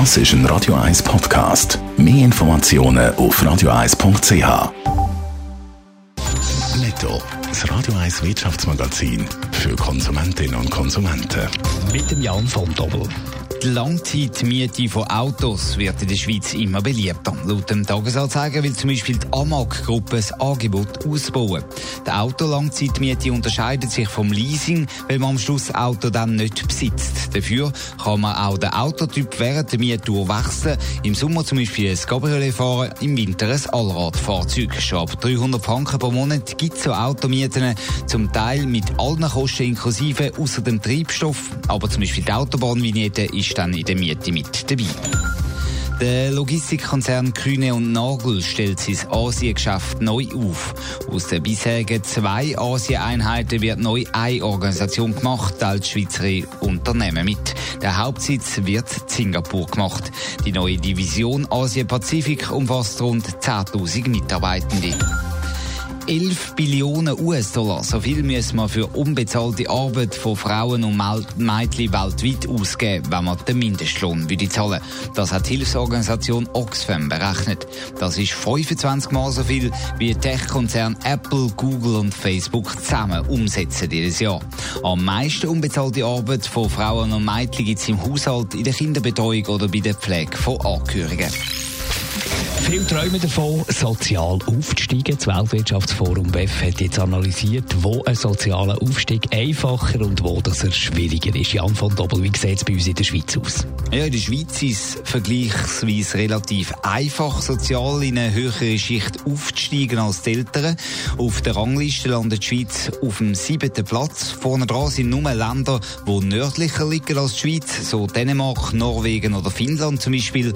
Das ist ein Radio 1 Podcast. Mehr Informationen auf radio1.ch. Netto, das Radio 1 Wirtschaftsmagazin für Konsumentinnen und Konsumenten. Mit dem Jan von Dobbel. Die Langzeitmiete von Autos wird in der Schweiz immer beliebter. Laut dem Tagesanzeiger will zum Beispiel die AMAG-Gruppe das Angebot ausbauen. Die Autolangzeitmiete unterscheidet sich vom Leasing, weil man am Schluss das Auto dann nicht besitzt. Dafür kann man auch den Autotyp während der Miettour wechseln. Im Sommer zum Beispiel ein Cabriolet fahren, im Winter ein Allradfahrzeug. Schon ab 300 Franken pro Monat gibt es so Automieten, zum Teil mit allen Kosten inklusive, außer dem Treibstoff. Aber zum Beispiel die Autobahnvignette ist ist dann in der Miete mit dabei. Der Logistikkonzern Kühne und Nagel stellt sein Asiengeschäft neu auf. Aus den bisherigen zwei Asieneinheiten wird neu eine Organisation gemacht, als Schweizer Unternehmen mit. Der Hauptsitz wird in Singapur gemacht. Die neue Division Asien-Pazifik umfasst rund 10.000 Mitarbeitende. 11 Billionen US-Dollar. So viel müssen wir für unbezahlte Arbeit von Frauen und Mädchen weltweit ausgeben, wenn man den Mindestlohn würde zahlen. Das hat die Hilfsorganisation Oxfam berechnet. Das ist 25 Mal so viel wie Tech-Konzern Apple, Google und Facebook zusammen umsetzen dieses Jahr. Am meisten unbezahlte Arbeit von Frauen und Mädchen gibt es im Haushalt, in der Kinderbetreuung oder bei der Pflege von Angehörigen. Viele träumen davon, sozial aufzusteigen. Das Weltwirtschaftsforum WEF hat jetzt analysiert, wo ein sozialer Aufstieg einfacher und wo das er schwieriger ist. Jan von Doppel, wie sieht es bei uns in der Schweiz aus? Ja, in der Schweiz ist es vergleichsweise relativ einfach, sozial in eine höhere Schicht aufzusteigen als die Eltern. Auf der Rangliste landet die Schweiz auf dem siebten Platz. Vorne dran sind nur Länder, die nördlicher liegen als die Schweiz, so Dänemark, Norwegen oder Finnland zum Beispiel.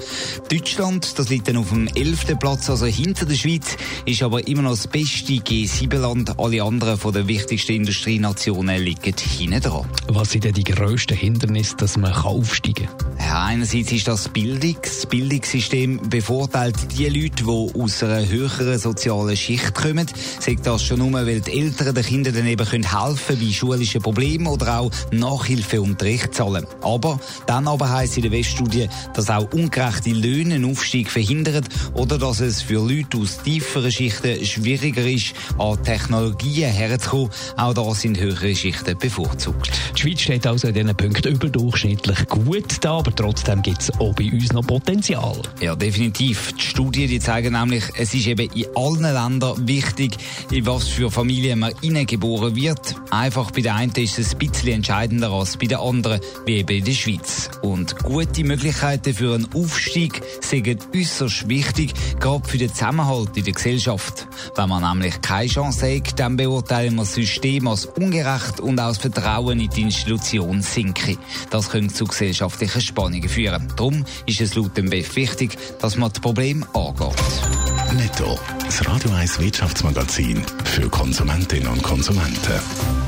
Deutschland, das liegt dann auf dem 11. Platz, also hinter der Schweiz, ist aber immer noch das beste G7-Land. Alle anderen von den wichtigsten Industrienationen liegen hinten dran. Was sind denn die grössten Hindernisse, dass man aufsteigen kann? Ja, einerseits ist das Bildung. Das Bildungssystem bevorteilt die Leute, die aus einer höheren sozialen Schicht kommen. Sagt das schon nur, weil die Eltern den Kindern dann eben helfen können bei schulischen Problemen oder auch Nachhilfeunterricht zahlen. Aber dann aber heisst in der Weststudie, dass auch ungerechte Löhne einen Aufstieg verhindern oder dass es für Leute aus tieferen Schichten schwieriger ist, an Technologien herzukommen. Auch da sind höhere Schichten bevorzugt. Die Schweiz steht also in diesen Punkten überdurchschnittlich gut da, aber trotzdem gibt es auch bei uns noch Potenzial. Ja, definitiv. Die Studien die zeigen nämlich, es ist eben in allen Ländern wichtig, in was für Familien man hineingeboren wird. Einfach bei der einen ist es ein bisschen entscheidender als bei der anderen, wie eben in der Schweiz. Und gute Möglichkeiten für einen Aufstieg sind äußerst wichtig, gerade für den Zusammenhalt in der Gesellschaft. Wenn man nämlich keine Chance hat, dann beurteilen wir das System als ungerecht und aus Vertrauen in die Institution sinken. Das könnte zu gesellschaftlichen Spannungen führen. Darum ist es laut dem BEF wichtig, dass man das Problem angeht. Netto, das Radio 1 Wirtschaftsmagazin für Konsumentinnen und Konsumenten.